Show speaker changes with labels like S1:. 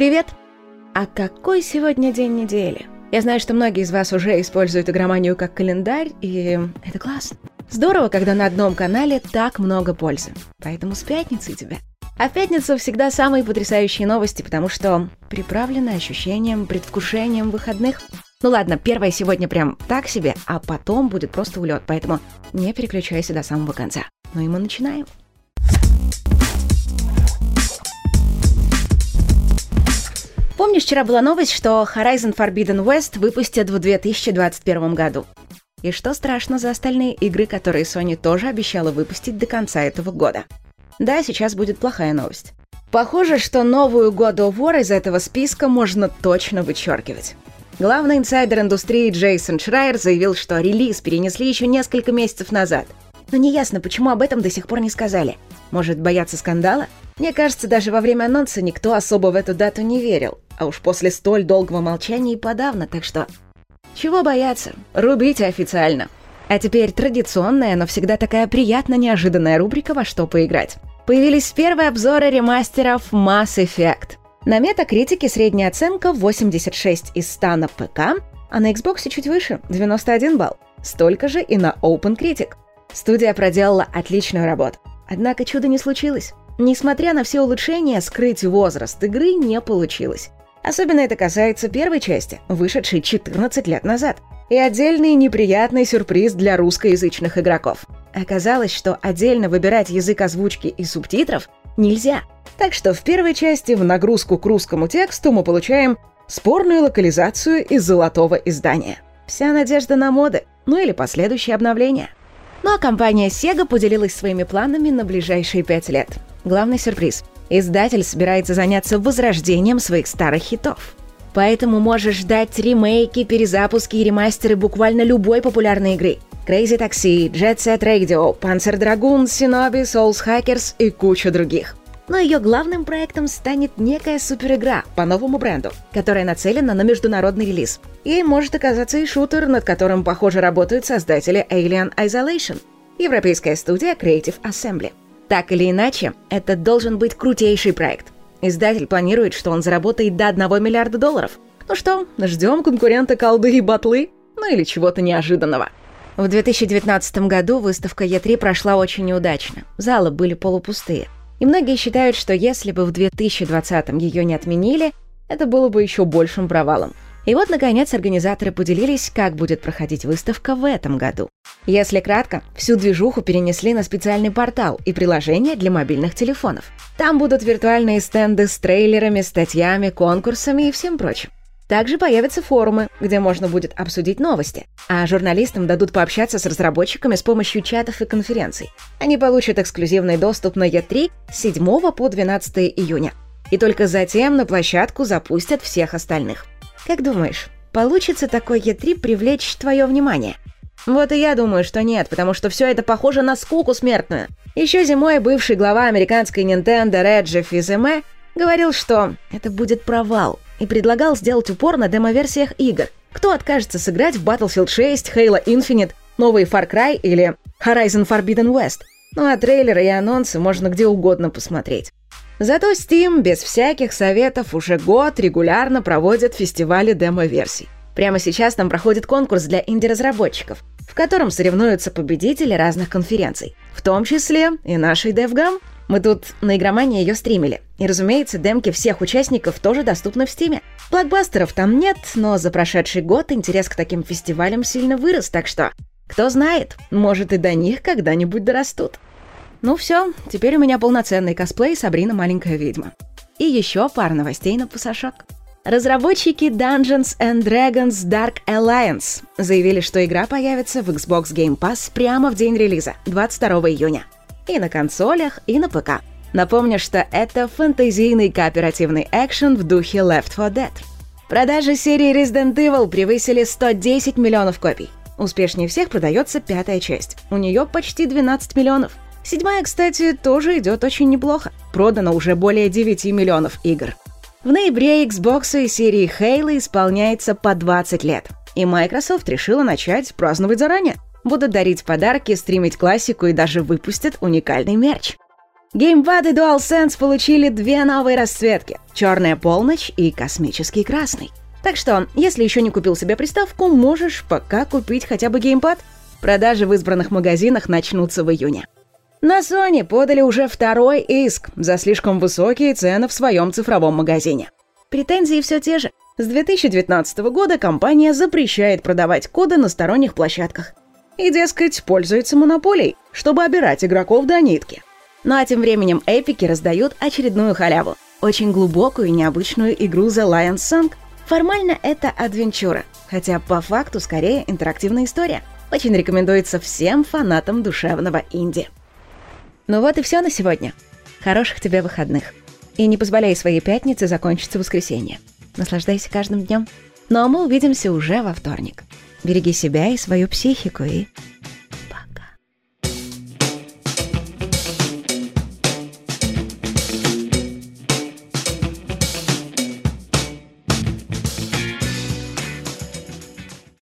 S1: Привет! А какой сегодня день недели? Я знаю, что многие из вас уже используют игроманию как календарь, и это классно. Здорово, когда на одном канале так много пользы. Поэтому с пятницей тебя. А в пятницу всегда самые потрясающие новости, потому что приправлены ощущением, предвкушением выходных. Ну ладно, первое сегодня прям так себе, а потом будет просто улет, поэтому не переключайся до самого конца. Ну и мы начинаем. Помнишь, вчера была новость, что Horizon Forbidden West выпустят в 2021 году? И что страшно за остальные игры, которые Sony тоже обещала выпустить до конца этого года? Да, сейчас будет плохая новость. Похоже, что новую God of War из этого списка можно точно вычеркивать. Главный инсайдер индустрии Джейсон Шрайер заявил, что релиз перенесли еще несколько месяцев назад. Но неясно, почему об этом до сих пор не сказали. Может, боятся скандала? Мне кажется, даже во время анонса никто особо в эту дату не верил. А уж после столь долгого молчания и подавно, так что... Чего бояться? Рубите официально. А теперь традиционная, но всегда такая приятно неожиданная рубрика «Во что поиграть». Появились первые обзоры ремастеров Mass Effect. На метакритике средняя оценка 86 из 100 на ПК, а на Xbox чуть выше – 91 балл. Столько же и на OpenCritic. Студия проделала отличную работу. Однако чуда не случилось. Несмотря на все улучшения, скрыть возраст игры не получилось. Особенно это касается первой части, вышедшей 14 лет назад. И отдельный неприятный сюрприз для русскоязычных игроков. Оказалось, что отдельно выбирать язык озвучки и субтитров нельзя. Так что в первой части в нагрузку к русскому тексту мы получаем спорную локализацию из золотого издания. Вся надежда на моды, ну или последующие обновления. Ну а компания Sega поделилась своими планами на ближайшие пять лет. Главный сюрприз. Издатель собирается заняться возрождением своих старых хитов. Поэтому можешь ждать ремейки, перезапуски и ремастеры буквально любой популярной игры. Crazy Taxi, Jet Set Radio, Panzer Dragoon, Shinobi, Souls Hackers и куча других. Но ее главным проектом станет некая суперигра по новому бренду, которая нацелена на международный релиз. Ей может оказаться и шутер, над которым, похоже, работают создатели Alien Isolation, европейская студия Creative Assembly. Так или иначе, это должен быть крутейший проект. Издатель планирует, что он заработает до 1 миллиарда долларов. Ну что, ждем конкурента колды и батлы? Ну или чего-то неожиданного. В 2019 году выставка E3 прошла очень неудачно. Залы были полупустые. И многие считают, что если бы в 2020 ее не отменили, это было бы еще большим провалом. И вот, наконец, организаторы поделились, как будет проходить выставка в этом году. Если кратко, всю движуху перенесли на специальный портал и приложение для мобильных телефонов. Там будут виртуальные стенды с трейлерами, статьями, конкурсами и всем прочим. Также появятся форумы, где можно будет обсудить новости, а журналистам дадут пообщаться с разработчиками с помощью чатов и конференций. Они получат эксклюзивный доступ на E3 с 7 по 12 июня. И только затем на площадку запустят всех остальных. Как думаешь, получится такой E3 привлечь твое внимание? Вот и я думаю, что нет, потому что все это похоже на скуку смертную. Еще зимой бывший глава американской Nintendo Реджи Физеме говорил, что это будет провал, и предлагал сделать упор на демо-версиях игр. Кто откажется сыграть в Battlefield 6, Halo Infinite, новый Far Cry или Horizon Forbidden West? Ну а трейлеры и анонсы можно где угодно посмотреть. Зато Steam без всяких советов уже год регулярно проводит фестивали демо-версий. Прямо сейчас там проходит конкурс для инди-разработчиков, в котором соревнуются победители разных конференций, в том числе и нашей DevGam. Мы тут на игромании ее стримили. И, разумеется, демки всех участников тоже доступны в Стиме. Блокбастеров там нет, но за прошедший год интерес к таким фестивалям сильно вырос, так что, кто знает, может и до них когда-нибудь дорастут. Ну все, теперь у меня полноценный косплей Сабрина Маленькая Ведьма. И еще пара новостей на пасашок. Разработчики Dungeons and Dragons Dark Alliance заявили, что игра появится в Xbox Game Pass прямо в день релиза, 22 июня. И на консолях, и на ПК. Напомню, что это фэнтезийный кооперативный экшен в духе Left 4 Dead. Продажи серии Resident Evil превысили 110 миллионов копий. Успешнее всех продается пятая часть. У нее почти 12 миллионов. Седьмая, кстати, тоже идет очень неплохо. Продано уже более 9 миллионов игр. В ноябре Xbox и серии Halo исполняется по 20 лет. И Microsoft решила начать праздновать заранее. Будут дарить подарки, стримить классику и даже выпустят уникальный мерч. Геймпады DualSense получили две новые расцветки — черная полночь и космический красный. Так что, если еще не купил себе приставку, можешь пока купить хотя бы геймпад. Продажи в избранных магазинах начнутся в июне. На Sony подали уже второй иск за слишком высокие цены в своем цифровом магазине. Претензии все те же. С 2019 года компания запрещает продавать коды на сторонних площадках. И, дескать, пользуется монополией, чтобы обирать игроков до нитки. Ну а тем временем эпики раздают очередную халяву. Очень глубокую и необычную игру The Lion's Song. Формально это адвенчура, хотя по факту скорее интерактивная история. Очень рекомендуется всем фанатам душевного инди. Ну вот и все на сегодня. Хороших тебе выходных. И не позволяй своей пятнице закончиться воскресенье. Наслаждайся каждым днем. Ну а мы увидимся уже во вторник. Береги себя и свою психику и